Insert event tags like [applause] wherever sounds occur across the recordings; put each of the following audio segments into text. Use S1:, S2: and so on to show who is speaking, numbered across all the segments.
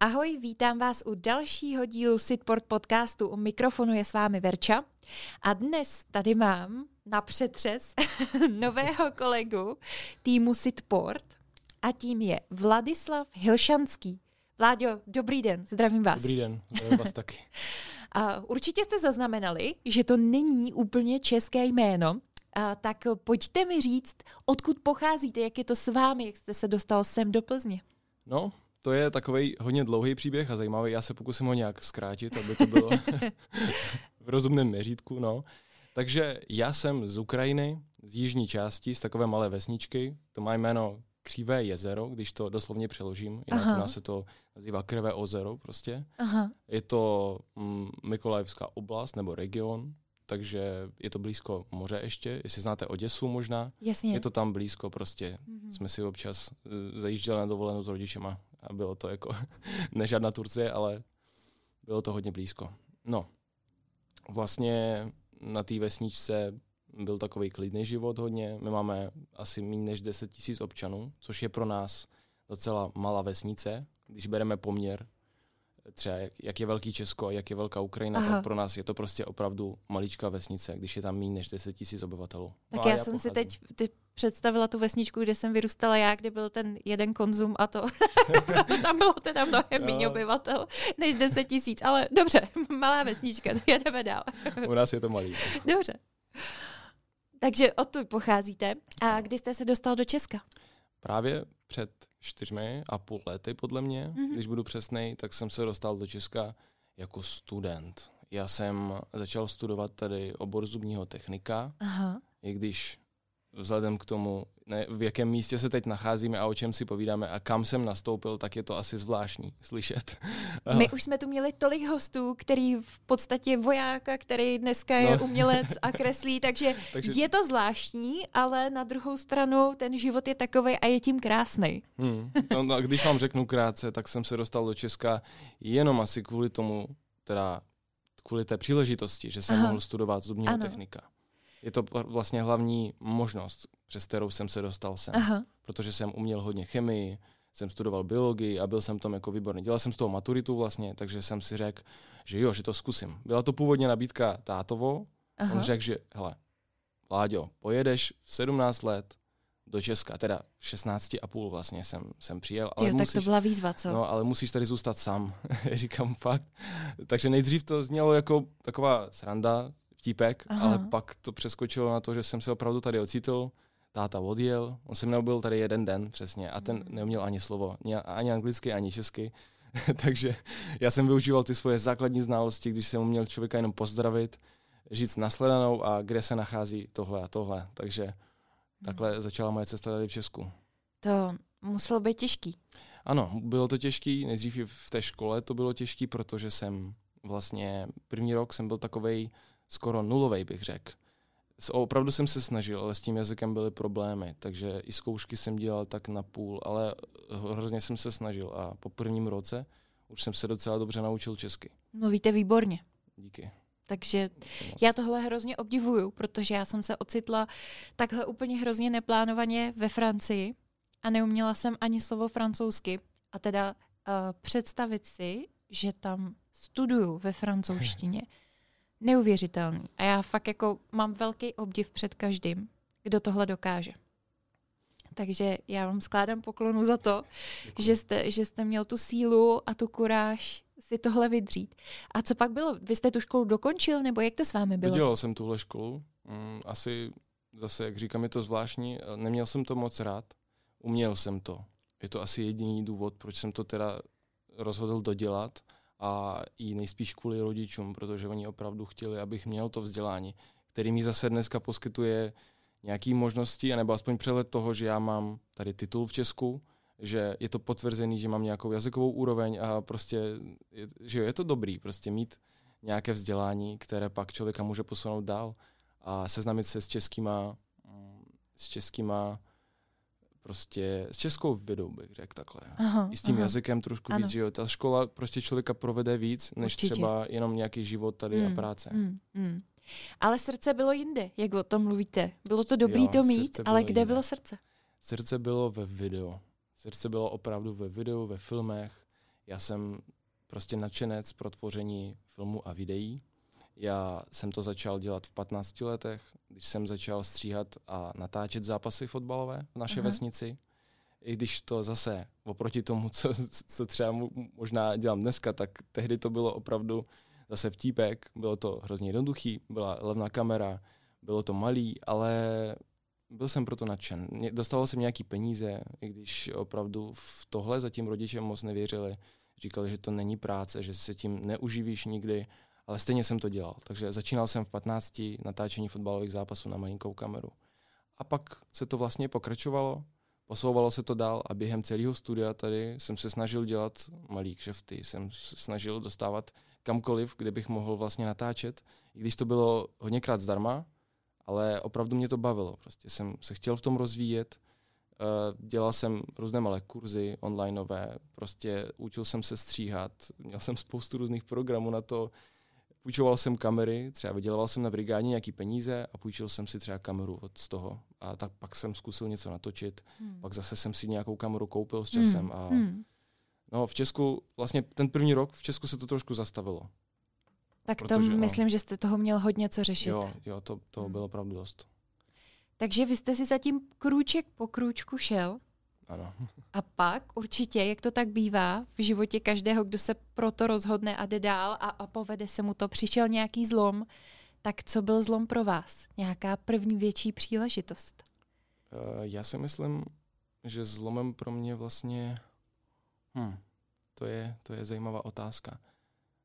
S1: Ahoj, vítám vás u dalšího dílu Sitport podcastu. U mikrofonu je s vámi Verča a dnes tady mám na přetřes [laughs] nového kolegu týmu Sitport a tím je Vladislav Hilšanský. Vláďo, dobrý den, zdravím vás.
S2: Dobrý den, zdravím vás taky. [laughs]
S1: A určitě jste zaznamenali, že to není úplně české jméno, a tak pojďte mi říct, odkud pocházíte, jak je to s vámi, jak jste se dostal sem do Plzně.
S2: No, to je takový hodně dlouhý příběh a zajímavý. Já se pokusím ho nějak zkrátit, aby to bylo [laughs] v rozumném měřítku. No. Takže já jsem z Ukrajiny, z jižní části, z takové malé vesničky. To má jméno Křivé jezero, když to doslovně přeložím. Jinak Aha. u nás se to nazývá Krvé ozero prostě. Aha. Je to mm, Mykolajevská oblast nebo region, takže je to blízko moře ještě. Jestli znáte Oděsu možná,
S1: Jasně.
S2: je to tam blízko prostě. Mm-hmm. Jsme si občas uh, zajížděli na dovolenou s rodičema a bylo to jako [laughs] ne žádná Turcie, ale bylo to hodně blízko. No, vlastně na té vesničce byl takový klidný život hodně. My máme asi méně než 10 tisíc občanů, což je pro nás docela malá vesnice, když bereme poměr třeba jak, jak je velký Česko a jak je velká Ukrajina, Aha. tak pro nás je to prostě opravdu maličká vesnice, když je tam méně než 10 tisíc obyvatelů.
S1: Tak no já, já jsem pocházím. si teď ty představila tu vesničku, kde jsem vyrůstala já, kde byl ten jeden konzum a to [laughs] tam bylo teda mnohem méně obyvatel než 10 tisíc, ale dobře, [laughs] malá vesnička, [laughs] jedeme dál.
S2: U nás je to malý.
S1: Dobře. Takže odtud pocházíte. A kdy jste se dostal do Česka?
S2: Právě před čtyřmi a půl lety, podle mě, mm-hmm. když budu přesnej, tak jsem se dostal do Česka jako student. Já jsem začal studovat tady obor zubního technika, Aha. i když vzhledem k tomu, ne, v jakém místě se teď nacházíme a o čem si povídáme a kam jsem nastoupil, tak je to asi zvláštní slyšet.
S1: My už jsme tu měli tolik hostů, který v podstatě vojáka, který dneska je no. umělec a kreslí, [laughs] takže, takže je to zvláštní, ale na druhou stranu ten život je takový a je tím krásný.
S2: Hmm. No, no, když vám řeknu krátce, tak jsem se dostal do Česka jenom asi kvůli tomu, teda kvůli té příležitosti, že jsem Aha. mohl studovat zubního ano. technika je to vlastně hlavní možnost, přes kterou jsem se dostal sem. Aha. Protože jsem uměl hodně chemii, jsem studoval biologii a byl jsem tam jako výborný. Dělal jsem z toho maturitu vlastně, takže jsem si řekl, že jo, že to zkusím. Byla to původně nabídka tátovo. Aha. On řekl, že hele, Láďo, pojedeš v 17 let do Česka, teda v 16 a půl vlastně jsem, jsem přijel.
S1: Ale jo, musíš, tak to byla výzva, co?
S2: No, ale musíš tady zůstat sám, [laughs] říkám fakt. Takže nejdřív to znělo jako taková sranda, vtípek, Aha. ale pak to přeskočilo na to, že jsem se opravdu tady ocitl, táta odjel, on se mnou byl tady jeden den přesně a ten hmm. neuměl ani slovo, ani anglicky, ani česky, [laughs] takže já jsem využíval ty svoje základní znalosti, když jsem uměl člověka jenom pozdravit, říct nasledanou a kde se nachází tohle a tohle, takže hmm. takhle začala moje cesta tady v Česku.
S1: To muselo být těžký.
S2: Ano, bylo to těžký, nejdřív v té škole to bylo těžký, protože jsem vlastně první rok jsem byl takovej skoro nulový, bych řekl. Opravdu jsem se snažil, ale s tím jazykem byly problémy, takže i zkoušky jsem dělal tak na půl, ale hrozně jsem se snažil a po prvním roce už jsem se docela dobře naučil česky.
S1: Mluvíte výborně.
S2: Díky.
S1: Takže já tohle hrozně obdivuju, protože já jsem se ocitla takhle úplně hrozně neplánovaně ve Francii a neuměla jsem ani slovo francouzsky. A teda uh, představit si, že tam studuju ve francouzštině [laughs] neuvěřitelný. A já fakt jako mám velký obdiv před každým, kdo tohle dokáže. Takže já vám skládám poklonu za to, že jste, že jste měl tu sílu a tu kuráž si tohle vydřít. A co pak bylo? Vy jste tu školu dokončil, nebo jak to s vámi bylo?
S2: Dodělal jsem tuhle školu. Mm, asi zase, jak říkám, je to zvláštní. Neměl jsem to moc rád. Uměl jsem to. Je to asi jediný důvod, proč jsem to teda rozhodl dodělat a i nejspíš kvůli rodičům, protože oni opravdu chtěli, abych měl to vzdělání, který mi zase dneska poskytuje nějaké možnosti, anebo aspoň přehled toho, že já mám tady titul v Česku, že je to potvrzený, že mám nějakou jazykovou úroveň a prostě, že je to dobrý prostě mít nějaké vzdělání, které pak člověka může posunout dál a seznámit se s českýma, s českýma prostě s českou vědou, bych řekl takhle. Aha, I s tím aha. jazykem trošku ano. víc, že jo. Ta škola prostě člověka provede víc, než Určitě. třeba jenom nějaký život tady mm, a práce. Mm, mm.
S1: Ale srdce bylo jinde, jak o tom mluvíte. Bylo to dobrý jo, to mít, ale kde jinde. bylo srdce?
S2: Srdce bylo ve videu. Srdce bylo opravdu ve videu, ve filmech. Já jsem prostě nadšenec pro tvoření filmu a videí. Já jsem to začal dělat v 15 letech, když jsem začal stříhat a natáčet zápasy fotbalové v naší Aha. vesnici. I když to zase oproti tomu, co, co třeba možná dělám dneska, tak tehdy to bylo opravdu zase vtípek, bylo to hrozně jednoduchý, byla levná kamera, bylo to malý, ale byl jsem proto nadšen. Dostalo jsem nějaký peníze, i když opravdu v tohle zatím rodiče moc nevěřili. Říkali, že to není práce, že se tím neuživíš nikdy, ale stejně jsem to dělal. Takže začínal jsem v 15 natáčení fotbalových zápasů na malinkou kameru. A pak se to vlastně pokračovalo, posouvalo se to dál a během celého studia tady jsem se snažil dělat malý kšefty, jsem se snažil dostávat kamkoliv, kde bych mohl vlastně natáčet, i když to bylo hodněkrát zdarma, ale opravdu mě to bavilo. Prostě jsem se chtěl v tom rozvíjet, eh, dělal jsem různé malé kurzy onlineové, prostě učil jsem se stříhat, měl jsem spoustu různých programů na to, půjčoval jsem kamery, třeba vydělával jsem na brigádě nějaký peníze a půjčil jsem si třeba kameru od z toho. A tak pak jsem zkusil něco natočit, hmm. pak zase jsem si nějakou kameru koupil s časem hmm. a hmm. no v Česku, vlastně ten první rok v Česku se to trošku zastavilo.
S1: Tak to protože, myslím, no, že jste toho měl hodně co řešit.
S2: Jo, jo to, to hmm. bylo opravdu dost.
S1: Takže vy jste si zatím krůček po krůčku šel.
S2: Ano.
S1: A pak určitě, jak to tak bývá v životě každého, kdo se proto rozhodne a jde dál a, a povede se mu to, přišel nějaký zlom, tak co byl zlom pro vás? Nějaká první větší příležitost?
S2: Uh, já si myslím, že zlomem pro mě vlastně... Hm, to je, to je zajímavá otázka.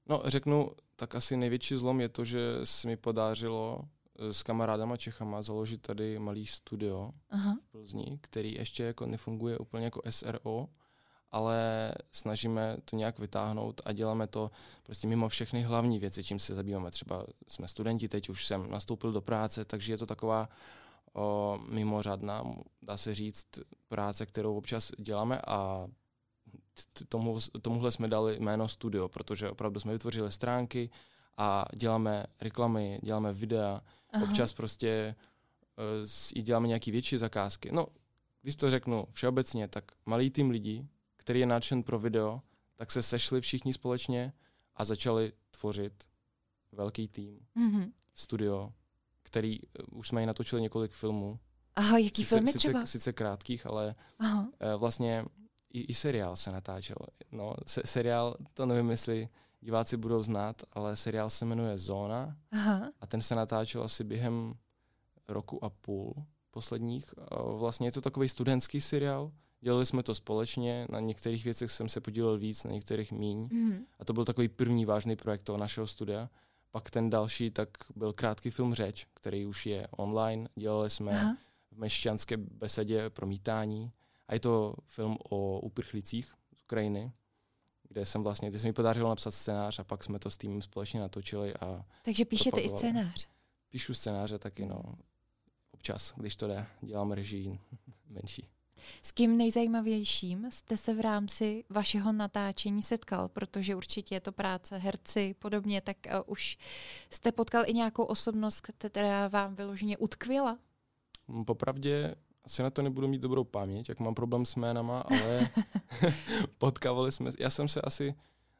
S2: No, řeknu, tak asi největší zlom je to, že se mi podařilo eh, s kamarádama Čechama založit tady malý studio Aha. v Plzni, který ještě jako nefunguje úplně jako SRO, ale snažíme to nějak vytáhnout a děláme to prostě mimo všechny hlavní věci, čím se zabýváme. Třeba jsme studenti, teď už jsem nastoupil do práce, takže je to taková o, mimořádná, dá se říct, práce, kterou občas děláme a tomu, tomuhle jsme dali jméno studio, protože opravdu jsme vytvořili stránky a děláme reklamy, děláme videa, Aha. občas prostě uh, i děláme nějaké větší zakázky. No, když to řeknu všeobecně, tak malý tým lidí, který je nadšen pro video, tak se sešli všichni společně a začali tvořit velký tým, mm-hmm. studio, který uh, už jsme i natočili několik filmů.
S1: Aha, jaký sice, filmy
S2: sice, třeba? Sice krátkých, ale Aha. Uh, vlastně i, i seriál se natáčel. No, se, seriál, to nevím, jestli diváci budou znát, ale seriál se jmenuje Zóna Aha. a ten se natáčel asi během roku a půl posledních. Vlastně je to takový studentský seriál, dělali jsme to společně, na některých věcech jsem se podílel víc, na některých míň. Mm. A to byl takový první vážný projekt toho našeho studia. Pak ten další, tak byl krátký film Řeč, který už je online. Dělali jsme Aha. v Mešťanské besedě promítání. A je to film o uprchlících z Ukrajiny, kde jsem vlastně, kde se mi podařilo napsat scénář a pak jsme to s týmem společně natočili. A
S1: Takže píšete i scénář?
S2: Píšu scénáře taky, no. Občas, když to jde, dělám režii [laughs] menší.
S1: S kým nejzajímavějším jste se v rámci vašeho natáčení setkal? Protože určitě je to práce, herci, podobně, tak uh, už jste potkal i nějakou osobnost, která vám vyloženě utkvěla?
S2: Popravdě asi na to nebudu mít dobrou paměť, jak mám problém s jménama, ale [laughs] potkávali jsme, já jsem se asi,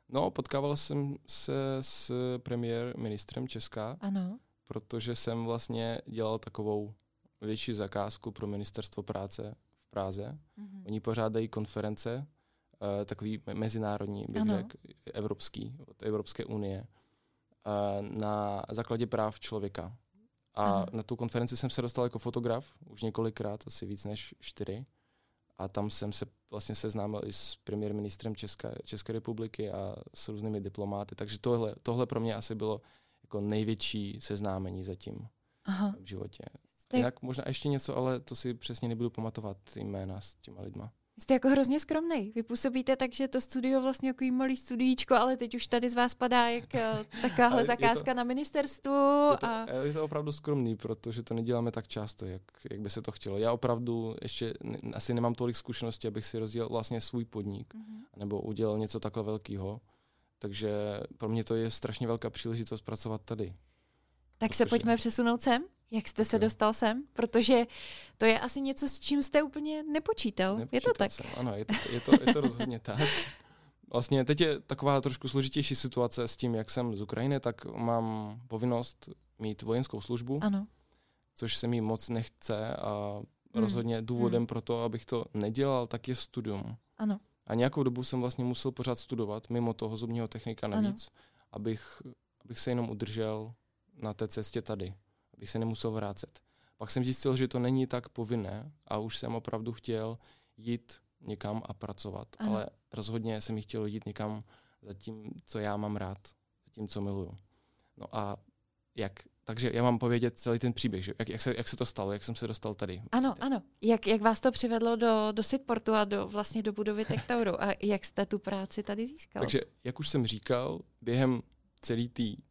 S2: no potkával jsem se s premiér ministrem Česka,
S1: ano.
S2: protože jsem vlastně dělal takovou větší zakázku pro ministerstvo práce v Praze. Mm-hmm. Oni pořádají konference, uh, takový mezinárodní, bych řekl, evropský, od Evropské unie, uh, na základě práv člověka. A ano. na tu konferenci jsem se dostal jako fotograf už několikrát, asi víc než čtyři. A tam jsem se vlastně seznámil i s premiér ministrem České, České republiky a s různými diplomáty. Takže tohle, tohle pro mě asi bylo jako největší seznámení zatím Aha. v životě. Jste... Jinak možná ještě něco, ale to si přesně nebudu pamatovat jména s těma lidma.
S1: Jste jako hrozně skromný. Vy působíte tak, že to studio vlastně jako malý studiíčko, ale teď už tady z vás padá jak eh, [laughs] takováhle zakázka to, na ministerstvu.
S2: Je to, a... je to opravdu skromný, protože to neděláme tak často, jak, jak by se to chtělo. Já opravdu ještě asi nemám tolik zkušeností, abych si rozdělal vlastně svůj podnik, mm-hmm. nebo udělal něco takhle velkého. Takže pro mě to je strašně velká příležitost pracovat tady.
S1: Tak protože... se pojďme přesunout sem. Jak jste se dostal sem? Protože to je asi něco, s čím jste úplně nepočítal. Nepočítal je to tak?
S2: Jsem. Ano, je to, je, to, je to rozhodně tak. vlastně teď je taková trošku složitější situace s tím, jak jsem z Ukrajiny, tak mám povinnost mít vojenskou službu,
S1: Ano.
S2: což se mi moc nechce a
S1: Hmm.
S2: rozhodně důvodem
S1: Hmm.
S2: pro to, abych to nedělal, tak je studium.
S1: Ano.
S2: A nějakou dobu jsem vlastně musel pořád studovat, mimo toho zubního technika
S1: Ano.
S2: navíc, abych, abych se jenom udržel na té cestě tady, abych se nemusel vrátit. Pak jsem zjistil, že to není tak povinné a už jsem opravdu chtěl jít někam a pracovat,
S1: Ano.
S2: ale rozhodně jsem chtěl jít někam za tím, co já mám rád, za tím, co miluju. No a jak, takže já mám povědět celý ten příběh, že jak, jak, se, jak se to stalo, jak jsem se dostal tady.
S1: Ano, ano. Jak, jak vás to přivedlo do, do Sitportu a do, vlastně do budovy Tektauru a jak jste tu práci tady získal?
S2: Takže, jak už jsem říkal, během celý tý, c-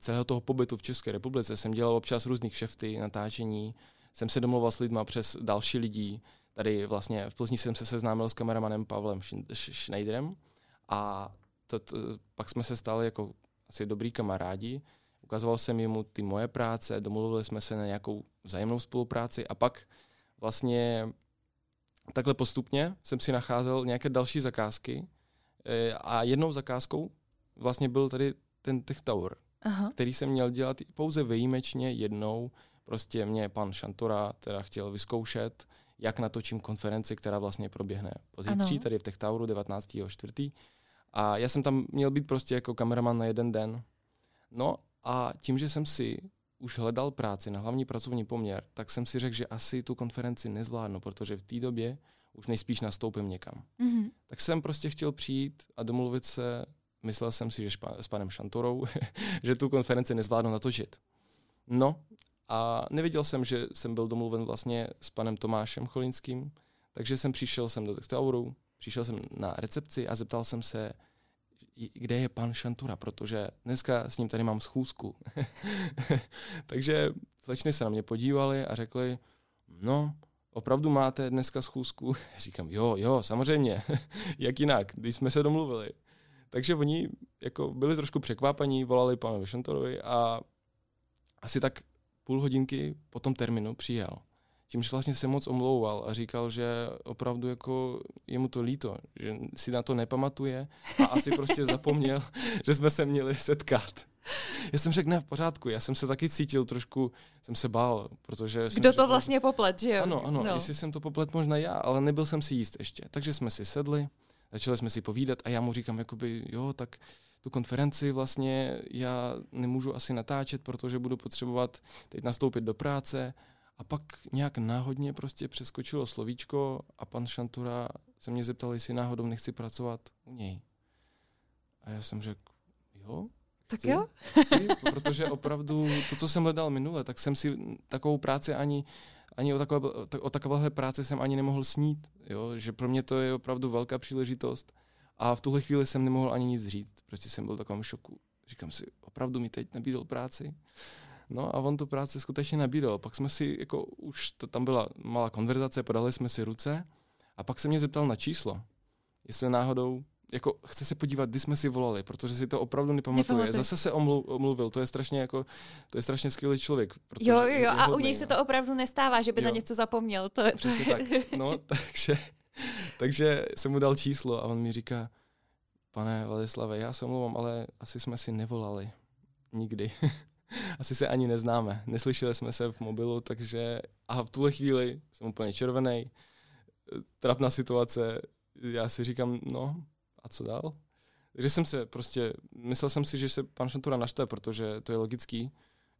S2: celého toho pobytu v České republice jsem dělal občas různých šefty, natáčení, jsem se domluval s lidma přes další lidí. Tady vlastně v Plzni jsem se seznámil s kameramanem Pavlem Sch- Sch- Schneiderem a to, to, pak jsme se stali jako asi dobrý kamarádi. Ukazoval jsem jemu ty moje práce, domluvili jsme se na nějakou vzájemnou spolupráci a pak vlastně takhle postupně jsem si nacházel nějaké další zakázky Eh, a jednou zakázkou vlastně byl tady ten Tech Tower,
S1: Aha.
S2: který jsem měl dělat pouze výjimečně jednou. Prostě mě pan Šantora teda chtěl vyzkoušet, jak natočím konferenci, která vlastně proběhne pozítří,
S1: Ano.
S2: tady v Tech Toweru 19.4. A já jsem tam měl být prostě jako kameraman na jeden den. No a tím, že jsem si už hledal práci na hlavní pracovní poměr, tak jsem si řekl, že asi tu konferenci nezvládnu, protože v té době už nejspíš nastoupím někam
S1: Mhm.
S2: tak jsem prostě chtěl přijít a domluvit se, myslel jsem si, že špa, s panem Šantorou, [laughs] že tu konferenci nezvládnu natočit. No a nevěděl jsem, že jsem byl domluven vlastně s panem Tomášem Cholinským, takže jsem přišel jsem do Tech Toweru, přišel jsem na recepci a zeptal jsem se, kde je pan Šantura, protože dneska s ním tady mám schůzku. [laughs] takže slečny se na mě podívali a řekli, no, opravdu máte dneska schůzku? [laughs] Říkám, jo, jo, samozřejmě, jak jinak, když jsme se domluvili. Takže oni jako byli trošku překvapení, volali panu Vyšantorovi a asi tak půl hodinky po tom termínu přijel. Čímž vlastně se moc omlouval a říkal, že opravdu jako je mu to líto, že si na to nepamatuje a asi prostě [laughs] zapomněl, že jsme se měli setkat. Já jsem řekl, ne, v pořádku, já jsem se taky cítil trošku, jsem se bál, protože... jsem
S1: Kdo
S2: si
S1: to
S2: říkal,
S1: vlastně poplet, že jo?
S2: ano, ano,
S1: No.
S2: no. jestli jsem to poplet možná já, ale nebyl jsem si jíst ještě. Takže jsme si sedli, začali jsme si povídat a já mu říkám, jakoby, jo, tak tu konferenci vlastně já nemůžu asi natáčet, protože budu potřebovat teď nastoupit do práce. A pak nějak náhodně prostě přeskočilo slovíčko a pan Šantura se mě zeptal, jestli náhodou nechci pracovat u něj. A já jsem řekl, jo,
S1: Tak
S2: chci,
S1: jo?
S2: chci, protože opravdu to, co jsem hledal minule, tak jsem si takovou práci ani, ani o, takové, o takovéhle práci jsem ani nemohl snít, jo? že pro mě to je opravdu velká příležitost a v tuhle chvíli jsem nemohl ani nic říct, prostě jsem byl v takovém šoku. Říkám si, opravdu mi teď nabídl práci? No a on tu práci skutečně nabídl. Pak jsme si, jako už to, tam byla malá konverzace, podali jsme si ruce a pak se mě zeptal na číslo. Jestli náhodou jako chce se podívat, kdy jsme si volali, protože si to opravdu nepamatuje.
S1: Nepamatuje.
S2: Zase se omlu, omluvil, to je strašně jako, to je strašně skvělý člověk. protože
S1: Jo, jo,
S2: je
S1: jo, a u něj se
S2: no.
S1: to opravdu nestává, že by na
S2: Jo.
S1: něco zapomněl. To, to
S2: Přesně tak. [laughs] No, takže, takže jsem mu dal číslo a on mi říká, pane Vladislave, já se omlouvám, ale asi jsme si nevolali. Nikdy. [laughs] asi se ani neznáme. Neslyšeli jsme se v mobilu, takže a v tuhle chvíli jsem úplně červený. Trapná situace. Já si říkám, no, a co dál? Takže jsem se prostě, myslel jsem si, že se pan Šantura naštve, protože to je logický.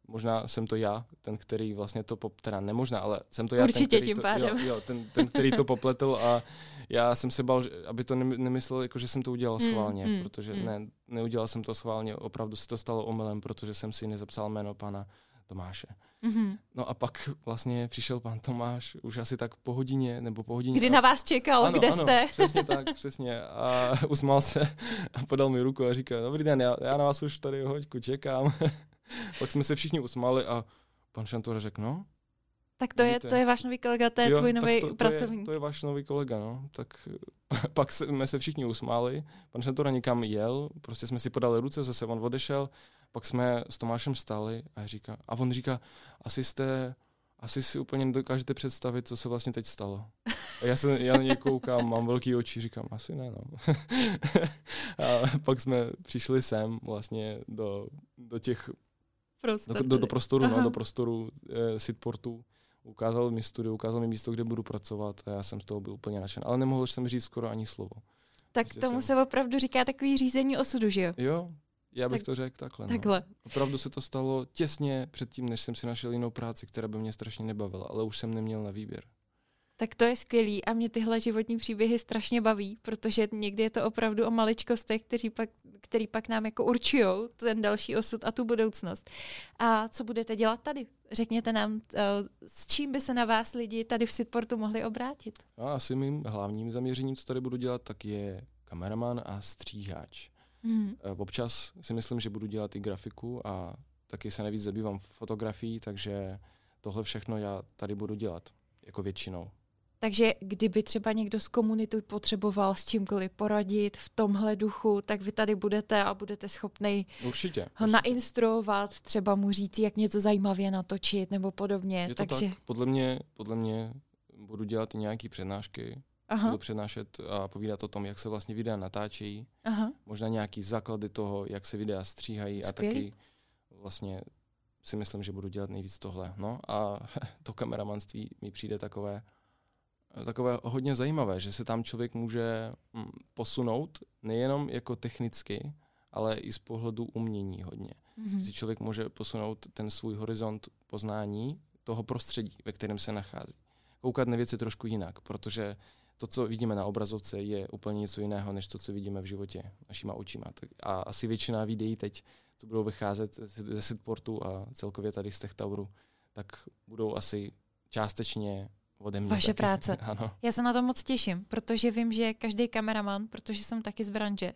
S2: Možná jsem to já, ten, který vlastně to, pop, teda nemožná, ale jsem to já,
S1: Určitě
S2: ten, který
S1: tím
S2: to,
S1: pádem.
S2: Jo, jo, ten, ten, který to popletl a já jsem se bál, aby to nem- nemyslel, jako, že jsem to udělal
S1: Hmm,
S2: schválně,
S1: hmm,
S2: protože
S1: hmm.
S2: ne, neudělal jsem to schválně, opravdu se to stalo omylem, protože jsem si nezapsal jméno pana Tomáše.
S1: Mhm.
S2: No a pak vlastně přišel pan Tomáš už asi tak po hodině, nebo po hodině.
S1: Kdy
S2: a-
S1: na vás čekal,
S2: ano,
S1: kde
S2: ano,
S1: jste? [laughs]
S2: přesně tak, přesně. A [laughs] usmál se a podal mi ruku a říká, dobrý den, já, já na vás už tady hoďku čekám. [laughs] Pak jsme se všichni usmáli a pan Šantor řekl, no,
S1: Tak to je, to je váš nový kolega, to je
S2: jo,
S1: tvůj nový
S2: to, to
S1: pracovník.
S2: Je, to je váš nový kolega, no. Tak pak jsme se všichni usmáli, pan Šantora někam jel, prostě jsme si podali ruce, zase on odešel, pak jsme s Tomášem stali a, říká, a on říká, asi jste, asi si úplně nedokážete představit, co se vlastně teď stalo. A já se já na něj koukám, mám velký oči, říkám, asi ne, no. [laughs] a pak jsme přišli sem vlastně do, do těch do, do, do prostoru, no, do prostoru eh, Sitportu. Ukázal mi studio, ukázal mi místo, kde budu pracovat a já jsem z toho byl úplně nadšen. Ale nemohl jsem říct skoro ani slovo.
S1: Tak prostě tomu jsem... se opravdu říká takový řízení osudu, že jo?
S2: Jo, já bych tak, to řekl takhle. No.
S1: Takhle.
S2: No. Opravdu se to stalo těsně předtím, než jsem si našel jinou práci, která by mě strašně nebavila, ale už jsem neměl na výběr.
S1: Tak to je skvělý a mě tyhle životní příběhy strašně baví, protože někdy je to opravdu o maličkostech, který pak, který pak nám jako určují ten další osud a tu budoucnost. A co budete dělat tady? Řekněte nám, eh, s čím by se na vás lidi tady v Sitportu mohli obrátit?
S2: A asi mým hlavním zaměřením, co tady budu dělat, tak je kameraman a stříhač. Mm. Občas si myslím, že budu dělat i grafiku a taky se nejvíc zabývám fotografií, takže tohle všechno já tady budu dělat, jako většinou.
S1: Takže kdyby třeba někdo z komunity potřeboval s čímkoliv poradit v tomhle duchu, tak vy tady budete a budete schopný
S2: určitě,
S1: ho určitě. nainstruovat, třeba mu říct, jak něco zajímavě natočit nebo podobně.
S2: Je to Takže... tak. Podle mě, podle mě budu dělat i nějaké přednášky, Aha. budu přednášet a povídat o tom, jak se vlastně videa natáčejí, Aha. možná nějaký základy toho, jak se videa stříhají Skvělý. a taky vlastně si myslím, že budu dělat nejvíc tohle. No a [laughs] to kameramanství mi přijde takové, takové hodně zajímavé, že se tam člověk může mm, posunout nejenom jako technicky, ale i z pohledu umění hodně. Mm-hmm. Si člověk může posunout ten svůj horizont poznání toho prostředí, ve kterém se nachází. Koukat na věci trošku jinak, protože to, co vidíme na obrazovce, je úplně něco jiného, než to, co vidíme v životě našima očima. A asi většina videí teď, co budou vycházet ze Sitportu a celkově tady z Techtauru, tak budou asi částečně ode mě.
S1: Vaše
S2: taky.
S1: práce. [laughs]
S2: ano.
S1: Já se na to moc těším, protože vím, že každý kameraman, protože jsem taky z branže,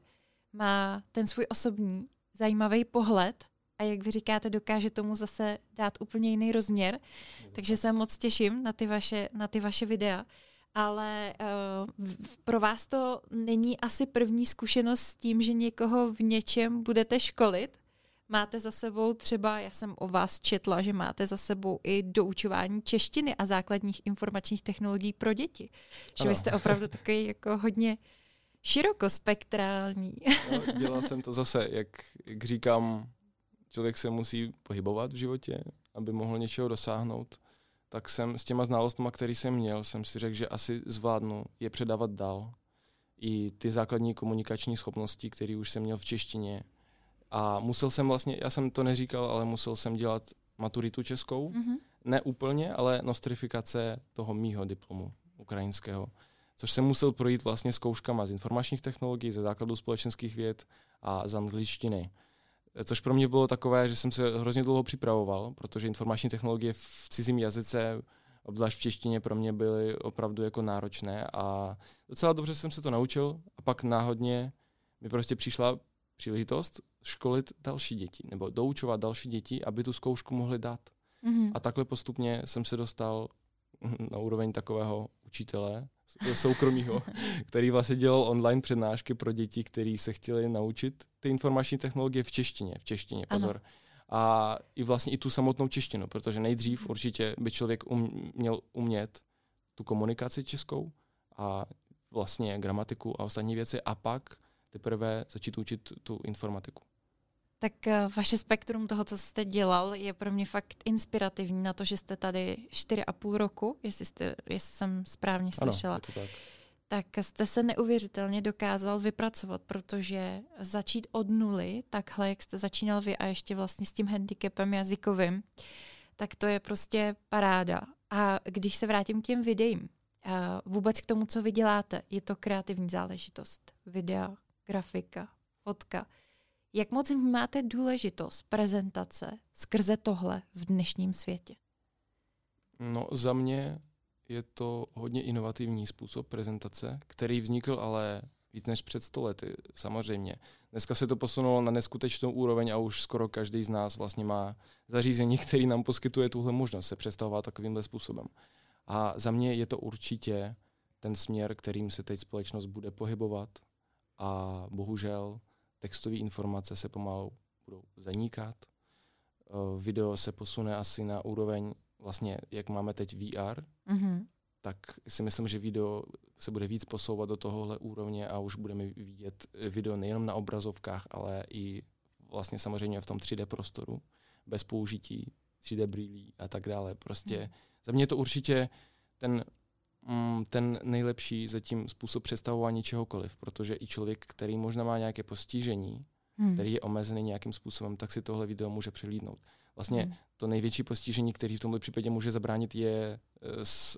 S1: má ten svůj osobní zajímavý pohled a jak vy říkáte, dokáže tomu zase dát úplně jiný rozměr. Takže se moc těším na ty vaše, na ty vaše videa. Ale uh, pro vás to není asi první zkušenost s tím, že někoho v něčem budete školit, Máte za sebou třeba, já jsem o vás četla, že máte za sebou i doučování češtiny a základních informačních technologií pro děti. Že vy jste opravdu takový jako hodně širokospektrální.
S2: No, dělal jsem to zase, jak, jak říkám, člověk se musí pohybovat v životě, aby mohl něčeho dosáhnout. Tak jsem s těma znalostmi, který jsem měl, jsem si řekl, že asi zvládnu je předávat dál. I ty základní komunikační schopnosti, které už jsem měl v češtině, a musel jsem vlastně, já jsem to neříkal, ale musel jsem dělat maturitu českou. Mm-hmm. Ne úplně, ale nostrifikace toho mýho diplomu ukrajinského. Což jsem musel projít vlastně zkouškama z informačních technologií, ze základu společenských věd a z angličtiny. Což pro mě bylo takové, že jsem se hrozně dlouho připravoval, protože informační technologie v cizím jazyce, obzvlášť v češtině, pro mě byly opravdu jako náročné a docela dobře jsem se to naučil a pak náhodně mi prostě přišla příležitost školit další děti nebo doučovat další děti, aby tu zkoušku mohli dát. Mm-hmm. A takhle postupně jsem se dostal na úroveň takového učitele soukromého, který vlastně dělal online přednášky pro děti, kteří se chtěli naučit ty informační technologie v češtině, v češtině, pozor. Ano. A i vlastně i tu samotnou češtinu, protože nejdřív mhm. určitě by člověk um, měl umět tu komunikaci českou a vlastně gramatiku a ostatní věci a pak teprve začít učit tu informatiku.
S1: Tak eh, vaše spektrum toho, co jste dělal, je pro mě fakt inspirativní na to, že jste tady čtyři a půl roku, jestli, jste, jestli jsem správně slyšela.
S2: Ano, tak.
S1: Tak jste se neuvěřitelně dokázal vypracovat, protože začít od nuly, takhle, jak jste začínal vy a ještě vlastně s tím handicapem jazykovým, tak to je prostě paráda. A když se vrátím k těm videím, eh, vůbec k tomu, co vy děláte, je to kreativní záležitost. Videa, grafika, fotka. Jak moc máte důležitost prezentace skrze tohle v dnešním světě?
S2: No za mě je to hodně inovativní způsob prezentace, který vznikl ale víc než před stolety, samozřejmě. Dneska se to posunulo na neskutečnou úroveň a už skoro každý z nás vlastně má zařízení, [laughs] který nám poskytuje tuhle možnost se představovat takovýmhle způsobem. A za mě je to určitě ten směr, kterým se teď společnost bude pohybovat a bohužel textové informace se pomalu budou zanikat. Eh, video se posune asi na úroveň vlastně, jak máme teď VR, mm-hmm. tak si myslím, že video se bude víc posouvat do tohohle úrovně a už budeme vidět video nejenom na obrazovkách, ale i vlastně samozřejmě v tom 3D prostoru, bez použití 3D brýlí a tak dále. Prostě mm. za mě to určitě ten, ten nejlepší zatím způsob představování čehokoliv, protože i člověk, který možná má nějaké postižení, hmm. který je omezený nějakým způsobem, tak si tohle video může přehlídnout. Vlastně hmm. to největší postižení, který v tomto případě může zabránit, je uh,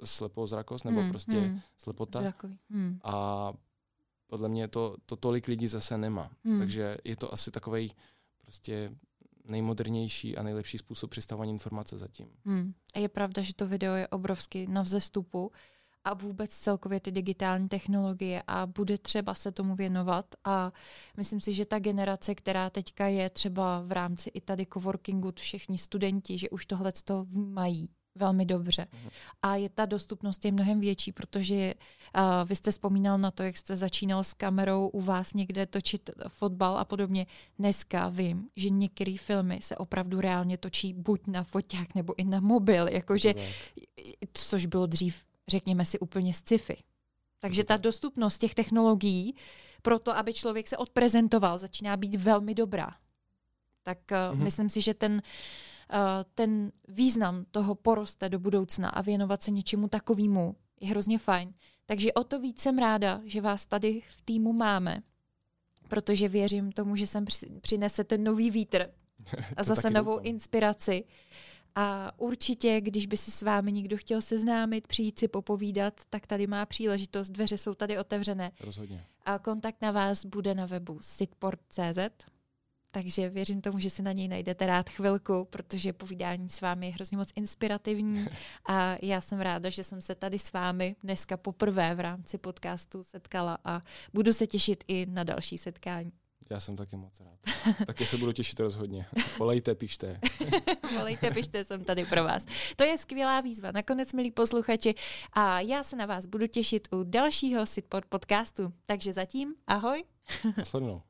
S2: slepozrakost nebo hmm. prostě hmm. slepota. Hmm. A podle mě to, to tolik lidí zase nemá. Hmm. Takže je to asi takový prostě nejmodernější a nejlepší způsob představování informace zatím.
S1: Hmm. A je pravda, že to video je obrovsky na vzestupu a vůbec celkově ty digitální technologie a bude třeba se tomu věnovat a myslím si, že ta generace, která teďka je třeba v rámci i tady coworkingu, všichni studenti, že už tohle to mají velmi dobře. A je ta dostupnost je mnohem větší, protože uh, vy jste vzpomínal na to, jak jste začínal s kamerou u vás někde točit fotbal a podobně. Dneska vím, že některé filmy se opravdu reálně točí buď na foťák nebo i na mobil, jakože, což bylo dřív řekněme si, úplně sci-fi. Takže ta dostupnost těch technologií pro to, aby člověk se odprezentoval, začíná být velmi dobrá. Tak uh, mm-hmm. myslím si, že ten, uh, ten význam toho poroste do budoucna a věnovat se něčemu takovému je hrozně fajn. Takže o to víc jsem ráda, že vás tady v týmu máme, protože věřím tomu, že sem přinese ten nový vítr [laughs] a zase novou doufám. inspiraci. A určitě, když by si s vámi někdo chtěl seznámit, přijít si popovídat, tak tady má příležitost, dveře jsou tady otevřené.
S2: Rozhodně.
S1: A kontakt na vás bude na webu sitport.cz, takže věřím tomu, že si na něj najdete rád chvilku, protože povídání s vámi je hrozně moc inspirativní [laughs] a já jsem ráda, že jsem se tady s vámi dneska poprvé v rámci podcastu setkala a budu se těšit i na další setkání.
S2: Já jsem taky moc rád. taky se budu těšit rozhodně. Volejte, pište. [laughs]
S1: Volejte, pište, jsem tady pro vás. To je skvělá výzva. Nakonec, milí posluchači, a já se na vás budu těšit u dalšího Sitport podcastu. Takže zatím, ahoj.
S2: Naslednou.